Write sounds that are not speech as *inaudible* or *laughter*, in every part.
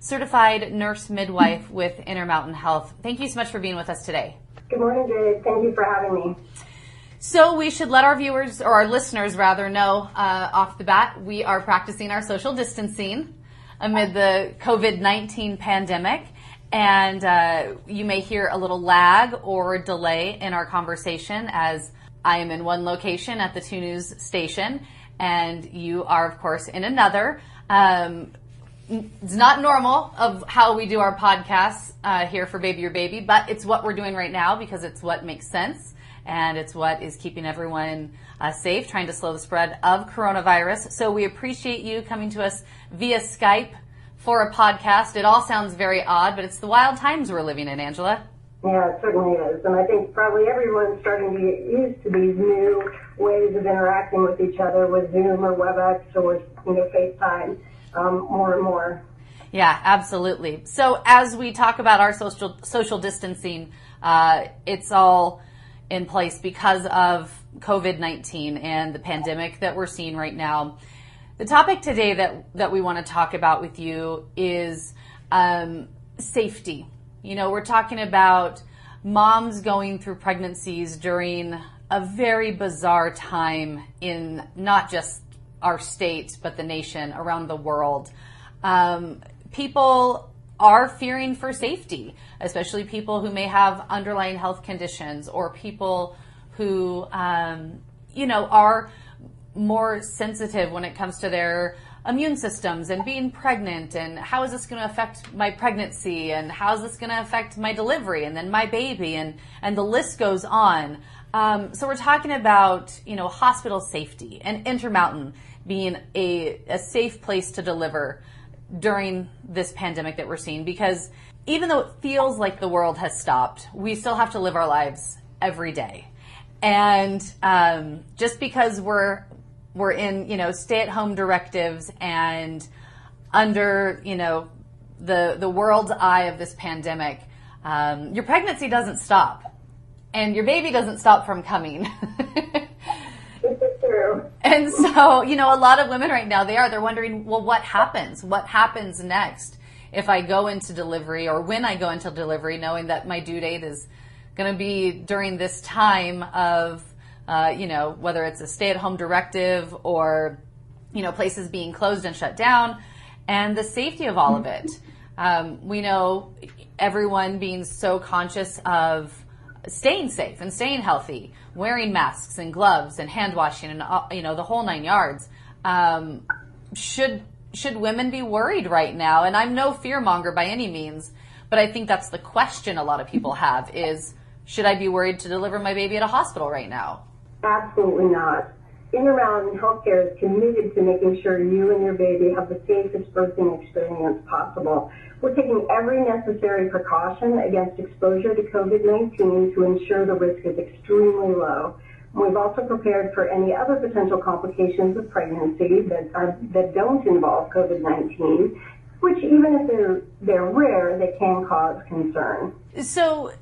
certified nurse midwife with Intermountain Health. Thank you so much for being with us today. Good morning, Jade. Thank you for having me. So we should let our viewers or our listeners rather know uh, off the bat we are practicing our social distancing amid the COVID-19 pandemic. And uh, you may hear a little lag or delay in our conversation as I am in one location at the 2 News station and you are, of course, in another. Um, it's not normal of how we do our podcasts uh, here for Baby Your Baby, but it's what we're doing right now because it's what makes sense and it's what is keeping everyone uh, safe, trying to slow the spread of coronavirus. So we appreciate you coming to us via Skype for a podcast. It all sounds very odd, but it's the wild times we're living in, Angela. Yeah, it certainly is. And I think probably everyone's starting to get used to these new ways of interacting with each other with Zoom or WebEx or, you know, FaceTime um, more and more. Yeah, absolutely. So as we talk about our social social distancing, uh, it's all in place because of COVID nineteen and the pandemic that we're seeing right now. The topic today that that we want to talk about with you is um, safety. You know, we're talking about moms going through pregnancies during a very bizarre time in not just our state, but the nation, around the world. Um, people are fearing for safety, especially people who may have underlying health conditions or people who, um, you know, are more sensitive when it comes to their immune systems and being pregnant and how is this going to affect my pregnancy and how is this going to affect my delivery and then my baby and and the list goes on um, so we're talking about you know hospital safety and intermountain being a, a safe place to deliver during this pandemic that we're seeing because even though it feels like the world has stopped, we still have to live our lives every day. And um, just because we're we're in you know stay at home directives and under you know the the world's eye of this pandemic, um, your pregnancy doesn't stop, and your baby doesn't stop from coming. *laughs* And so, you know, a lot of women right now, they are, they're wondering, well, what happens? What happens next if I go into delivery or when I go into delivery, knowing that my due date is going to be during this time of, uh, you know, whether it's a stay at home directive or, you know, places being closed and shut down and the safety of all of it. Um, we know everyone being so conscious of staying safe and staying healthy, wearing masks and gloves and hand washing and uh, you know the whole nine yards. Um, should should women be worried right now? And I'm no fear monger by any means, but I think that's the question a lot of people have: is should I be worried to deliver my baby at a hospital right now? Absolutely not. Intermountain Healthcare is committed to making sure you and your baby have the safest birthing experience possible. We're taking every necessary precaution against exposure to COVID-19 to ensure the risk is extremely low. We've also prepared for any other potential complications of pregnancy that are, that don't involve COVID-19, which even if they're they're rare, they can cause concern. So,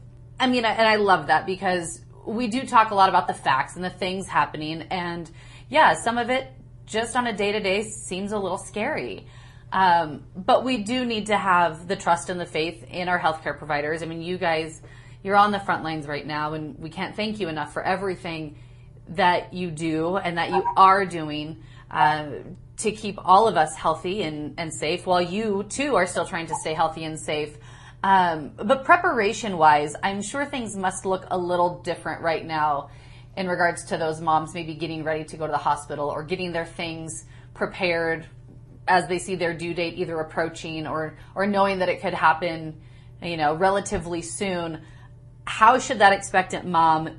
I mean, and I love that because we do talk a lot about the facts and the things happening, and yeah, some of it just on a day to day seems a little scary. Um, but we do need to have the trust and the faith in our healthcare providers. I mean, you guys, you're on the front lines right now, and we can't thank you enough for everything that you do and that you are doing uh, to keep all of us healthy and, and safe while you too are still trying to stay healthy and safe. Um, but preparation wise, I'm sure things must look a little different right now in regards to those moms maybe getting ready to go to the hospital or getting their things prepared as they see their due date either approaching or or knowing that it could happen, you know, relatively soon, how should that expectant mom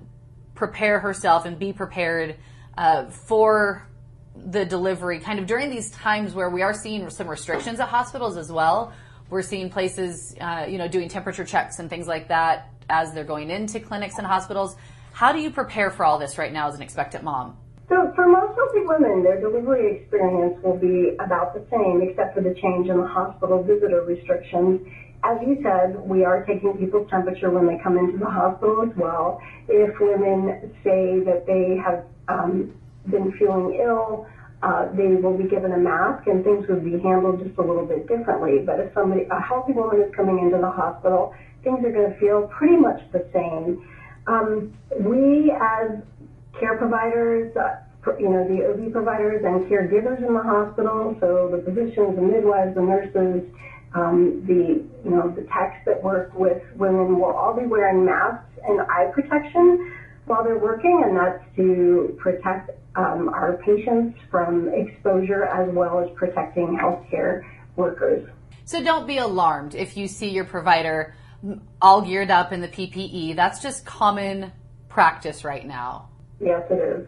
prepare herself and be prepared uh, for the delivery kind of during these times where we are seeing some restrictions at hospitals as well We're seeing places, uh, you know, doing temperature checks and things like that as they're going into clinics and hospitals. How do you prepare for all this right now as an expectant mom? For most healthy women, their delivery experience will be about the same, except for the change in the hospital visitor restrictions. As you said, we are taking people's temperature when they come into the hospital as well. If women say that they have um, been feeling ill, uh, they will be given a mask and things would be handled just a little bit differently. But if somebody, a healthy woman is coming into the hospital, things are going to feel pretty much the same. Um, we as care providers, uh, you know, the OB providers and caregivers in the hospital, so the physicians, the midwives, the nurses, um, the, you know, the techs that work with women will all be wearing masks and eye protection while they're working, and that's to protect um, our patients from exposure as well as protecting healthcare workers. So don't be alarmed if you see your provider all geared up in the PPE. That's just common practice right now. Yes, it is.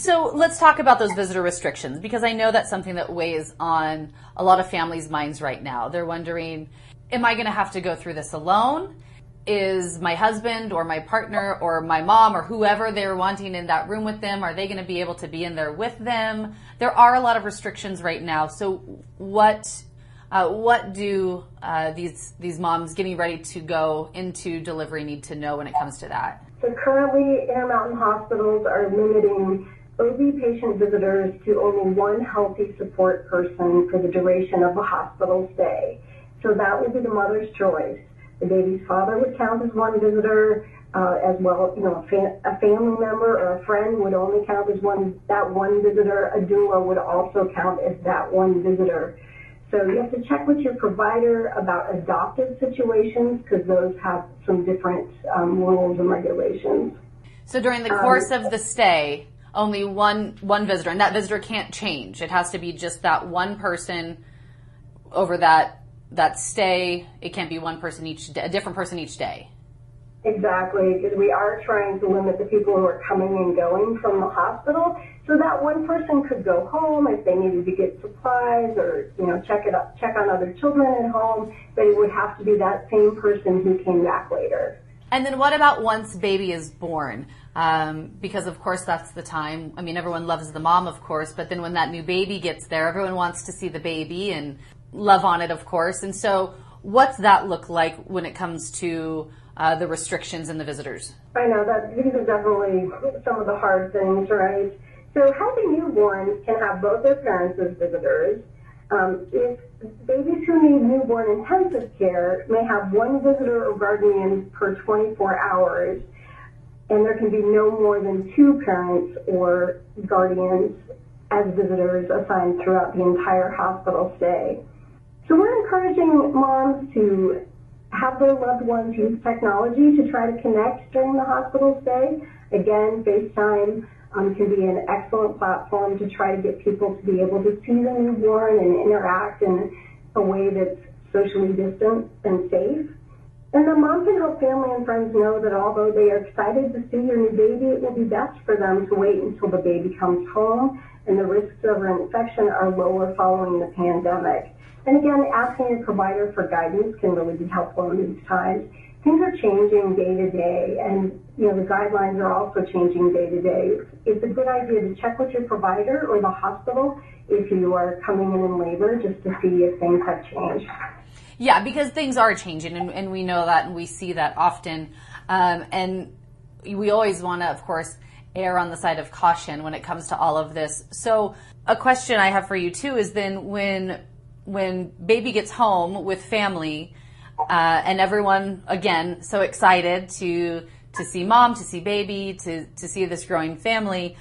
So let's talk about those visitor restrictions because I know that's something that weighs on a lot of families' minds right now. They're wondering, am I going to have to go through this alone? Is my husband or my partner or my mom or whoever they're wanting in that room with them, are they going to be able to be in there with them? There are a lot of restrictions right now. So what uh, what do uh, these these moms getting ready to go into delivery need to know when it comes to that? So currently, Intermountain hospitals are limiting OB patient visitors to only one healthy support person for the duration of the hospital stay. So that would be the mother's choice. The baby's father would count as one visitor, uh, as well, you know, a, fa- a, family member or a friend would only count as one, that one visitor. A doula would also count as that one visitor. So you have to check with your provider about adoptive situations because those have some different um, rules and regulations. So during the course um, of the stay, only one one visitor, and that visitor can't change. It has to be just that one person over that that stay. It can't be one person each day, a different person each day. Exactly, because we are trying to limit the people who are coming and going from the hospital. So that one person could go home if they needed to get supplies or, you know, check it up, check on other children at home, but it would have to be that same person who came back later. And then what about once baby is born? Um, because of course that's the time. I mean, everyone loves the mom, of course, but then when that new baby gets there, everyone wants to see the baby and love on it, of course. And so what's that look like when it comes to uh, the restrictions and the visitors? I know that these are definitely some of the hard things, right? So healthy newborns can have both their parents as visitors. Um, if babies who need newborn intensive care may have one visitor or guardian per 24 hours, and there can be no more than two parents or guardians as visitors assigned throughout the entire hospital stay. So we're encouraging moms to have their loved ones use technology to try to connect during the hospital stay. Again, FaceTime um, can be an excellent platform to try to get people to be able to see the newborn and interact in a way that's socially distant and safe. And the mom can help family and friends know that although they are excited to see their new baby, it will be best for them to wait until the baby comes home and the risks of an infection are lower following the pandemic. And again, asking your provider for guidance can really be helpful in these times. Things are changing day to day, and you know the guidelines are also changing day to day. It's a good idea to check with your provider or the hospital if you are coming in in labor, just to see if things have changed. Yeah, because things are changing, and, and we know that, and we see that often. Um, and we always want to, of course, err on the side of caution when it comes to all of this. So, a question I have for you too is then when when baby gets home with family, uh, and everyone again so excited to to see mom, to see baby, to to see this growing family.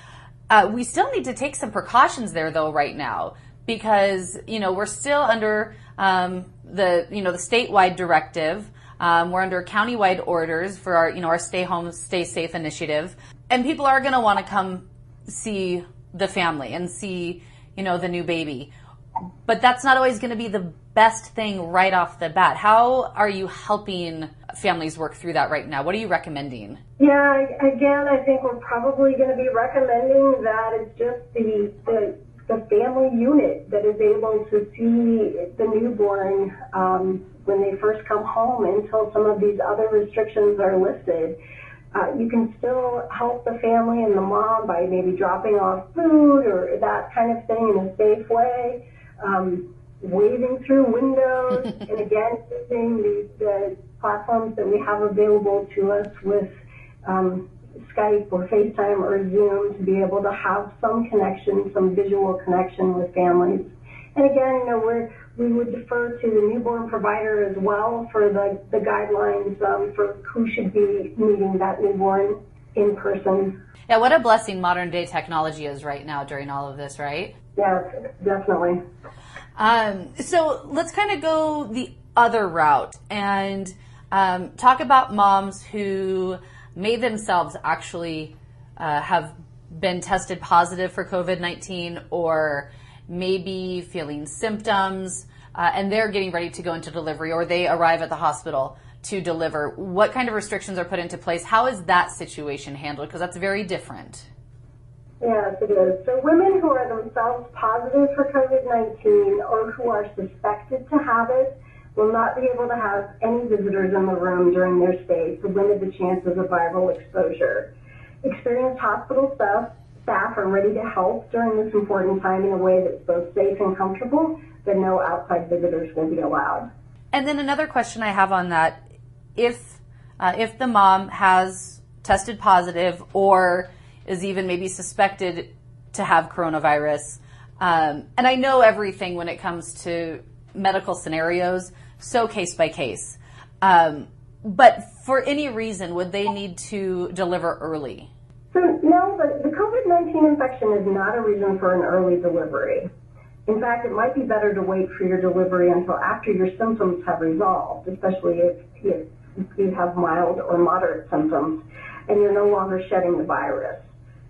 Uh, we still need to take some precautions there though right now because you know we're still under um, the you know the statewide directive. Um, we're under countywide orders for our you know our stay home, stay safe initiative, and people are going to want to come see the family and see you know the new baby but that's not always going to be the best thing right off the bat. How are you helping families work through that right now? What are you recommending? Yeah, again, I think we're probably going to be recommending that it's just the, the the family unit that is able to see the newborn um, when they first come home until some of these other restrictions are lifted. Uh, you can still help the family and the mom by maybe dropping off food or that kind of thing in a safe way, um, waving through windows, *laughs* and again, using the, the platforms that we have available to us with um, Skype or FaceTime or Zoom to be able to have some connection, some visual connection with families. And again, you know, we're, we would defer to the newborn provider as well for the, the guidelines um, for who should be meeting that newborn in person. Yeah, what a blessing modern day technology is right now during all of this, right? Yes, definitely. Um, so let's kind of go the other route and um, talk about moms who may themselves actually uh, have been tested positive for COVID 19 or maybe feeling symptoms uh, and they're getting ready to go into delivery or they arrive at the hospital to deliver. What kind of restrictions are put into place? How is that situation handled? Because that's very different. Yes, it is. So women who are themselves positive for COVID-19 or who are suspected to have it will not be able to have any visitors in the room during their stay to limit the chances of viral exposure. Experienced hospital staff, staff are ready to help during this important time in a way that's both safe and comfortable, but no outside visitors will be allowed. And then another question I have on that, if uh, if the mom has tested positive or is even maybe suspected to have coronavirus, um, and I know everything when it comes to medical scenarios, so case by case. Um, but for any reason, would they need to deliver early? So, no, the, the 19 infection is not a reason for an early delivery. In fact, it might be better to wait for your delivery until after your symptoms have resolved, especially if, if you have mild or moderate symptoms and you're no longer shedding the virus.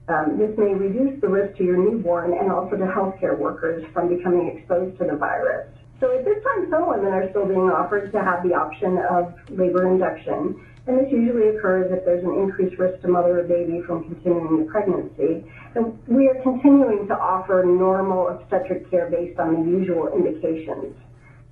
Um, this may reduce the risk to your newborn and also to healthcare workers from becoming exposed to the virus. So at this time, some women are still being offered to have the option of labor induction, and this usually occurs if there's an increased risk to mother or baby from continuing the pregnancy. And we are continuing to offer normal obstetric care based on the usual indications.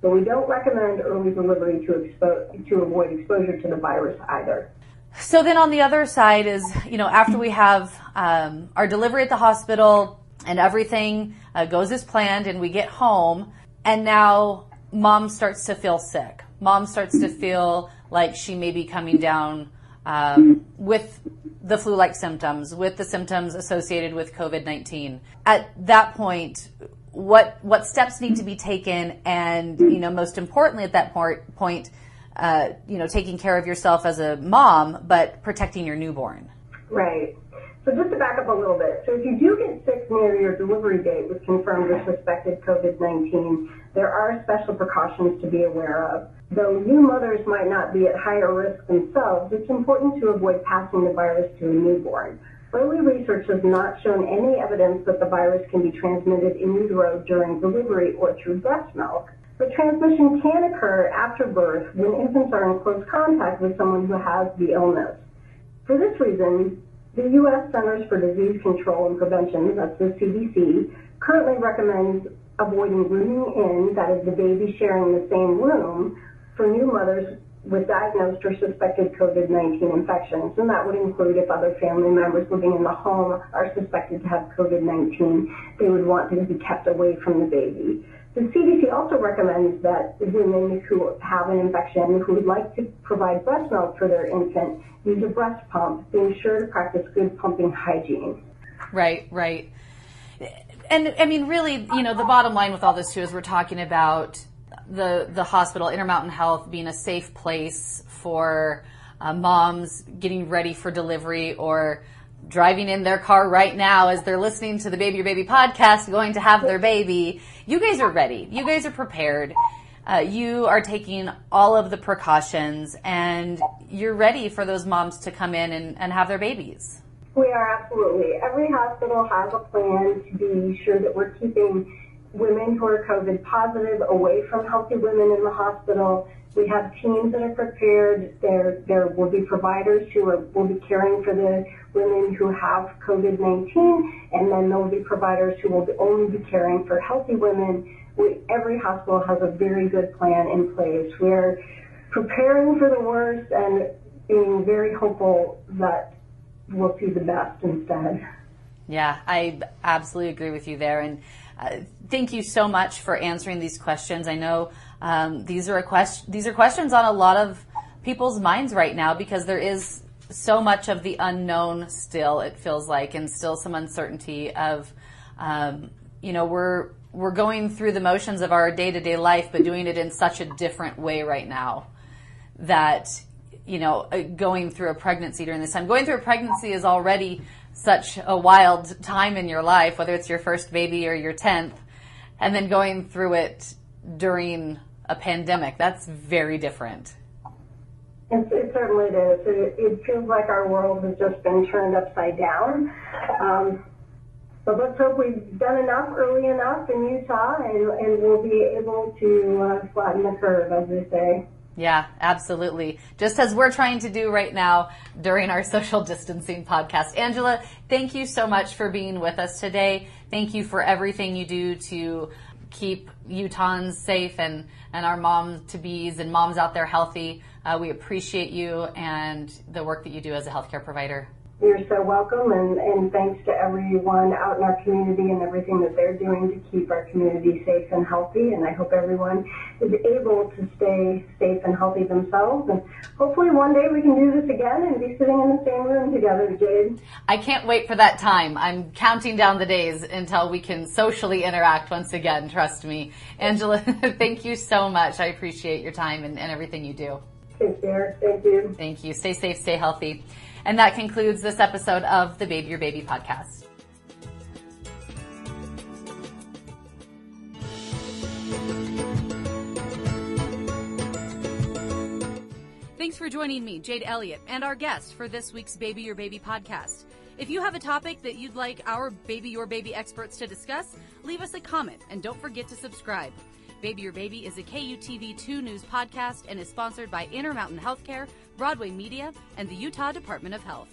But we don't recommend early delivery to, expo- to avoid exposure to the virus either. So then on the other side is, you know, after we have um, our delivery at the hospital and everything uh, goes as planned and we get home, and now mom starts to feel sick. Mom starts to feel like she may be coming down um, with the flu-like symptoms, with the symptoms associated with COVID-19. At that point, what what steps need to be taken, and you know, most importantly, at that point, point, uh, you know, taking care of yourself as a mom, but protecting your newborn. Right. So just to back up a little bit, so if you do get sick near your delivery date with confirmed or suspected COVID-19, there are special precautions to be aware of. Though new mothers might not be at higher risk themselves, it's important to avoid passing the virus to a newborn. Early research has not shown any evidence that the virus can be transmitted in utero during delivery or through breast milk. But transmission can occur after birth when infants are in close contact with someone who has the illness. For this reason, the U.S. Centers for Disease Control and Prevention, that's the CDC, currently recommends avoiding rooming in, that is the baby sharing the same room, for new mothers with diagnosed or suspected COVID-19 infections. And that would include if other family members living in the home are suspected to have COVID-19, they would want them to be kept away from the baby. The CDC also recommends that women who have an infection who would like to provide breast milk for their infant use a breast pump, being sure to practice good pumping hygiene. Right, right. And I mean, really, you know, the bottom line with all this too is we're talking about the the hospital, Intermountain Health, being a safe place for uh, moms getting ready for delivery or driving in their car right now as they're listening to the Baby Your Baby podcast, going to have their baby. You guys are ready. You guys are prepared. Uh, you are taking all of the precautions and you're ready for those moms to come in and, and have their babies. We are absolutely. Every hospital has a plan to be sure that we're keeping women who are COVID positive away from healthy women in the hospital. We have teams that are prepared. There, there will be providers who are, will be caring for the women who have COVID-19, and then there will be providers who will only be caring for healthy women. We, every hospital has a very good plan in place. We're preparing for the worst and being very hopeful that we'll see the best instead. Yeah, I absolutely agree with you there. And uh, thank you so much for answering these questions. I know um, these are a question, these are questions on a lot of people's minds right now because there is so much of the unknown still. It feels like, and still some uncertainty of, um, you know, we're we're going through the motions of our day to day life, but doing it in such a different way right now that you know, uh, going through a pregnancy during this time. Going through a pregnancy is already such a wild time in your life, whether it's your first baby or your 10th, and then going through it during a pandemic. That's very different. It, it certainly is. It, it, feels like our world has just been turned upside down. Um, but let's hope we've done enough early enough in Utah and, and we'll be able to uh, flatten the curve, as they say. Yeah, absolutely. Just as we're trying to do right now during our social distancing podcast. Angela, thank you so much for being with us today. Thank you for everything you do to keep Utahns safe and, and our moms to bees and moms out there healthy. Uh, we appreciate you and the work that you do as a healthcare provider. You're so welcome, and, and thanks to everyone out in our community and everything that they're doing to keep our community safe and healthy. And I hope everyone is able to stay safe and healthy themselves. And hopefully one day we can do this again and be sitting in the same room together, Jade. I can't wait for that time. I'm counting down the days until we can socially interact once again. Trust me. Angela, *laughs* thank you so much. I appreciate your time and, and everything you do. Take care. Thank you. Thank you. Stay safe, stay healthy. And that concludes this episode of the Baby Your Baby podcast. Thanks for joining me, Jade Elliott, and our guest for this week's Baby Your Baby podcast. If you have a topic that you'd like our Baby Your Baby experts to discuss, leave us a comment and don't forget to subscribe. Baby Your Baby is a KUTV2 news podcast and is sponsored by Intermountain Healthcare, Broadway Media, and the Utah Department of Health.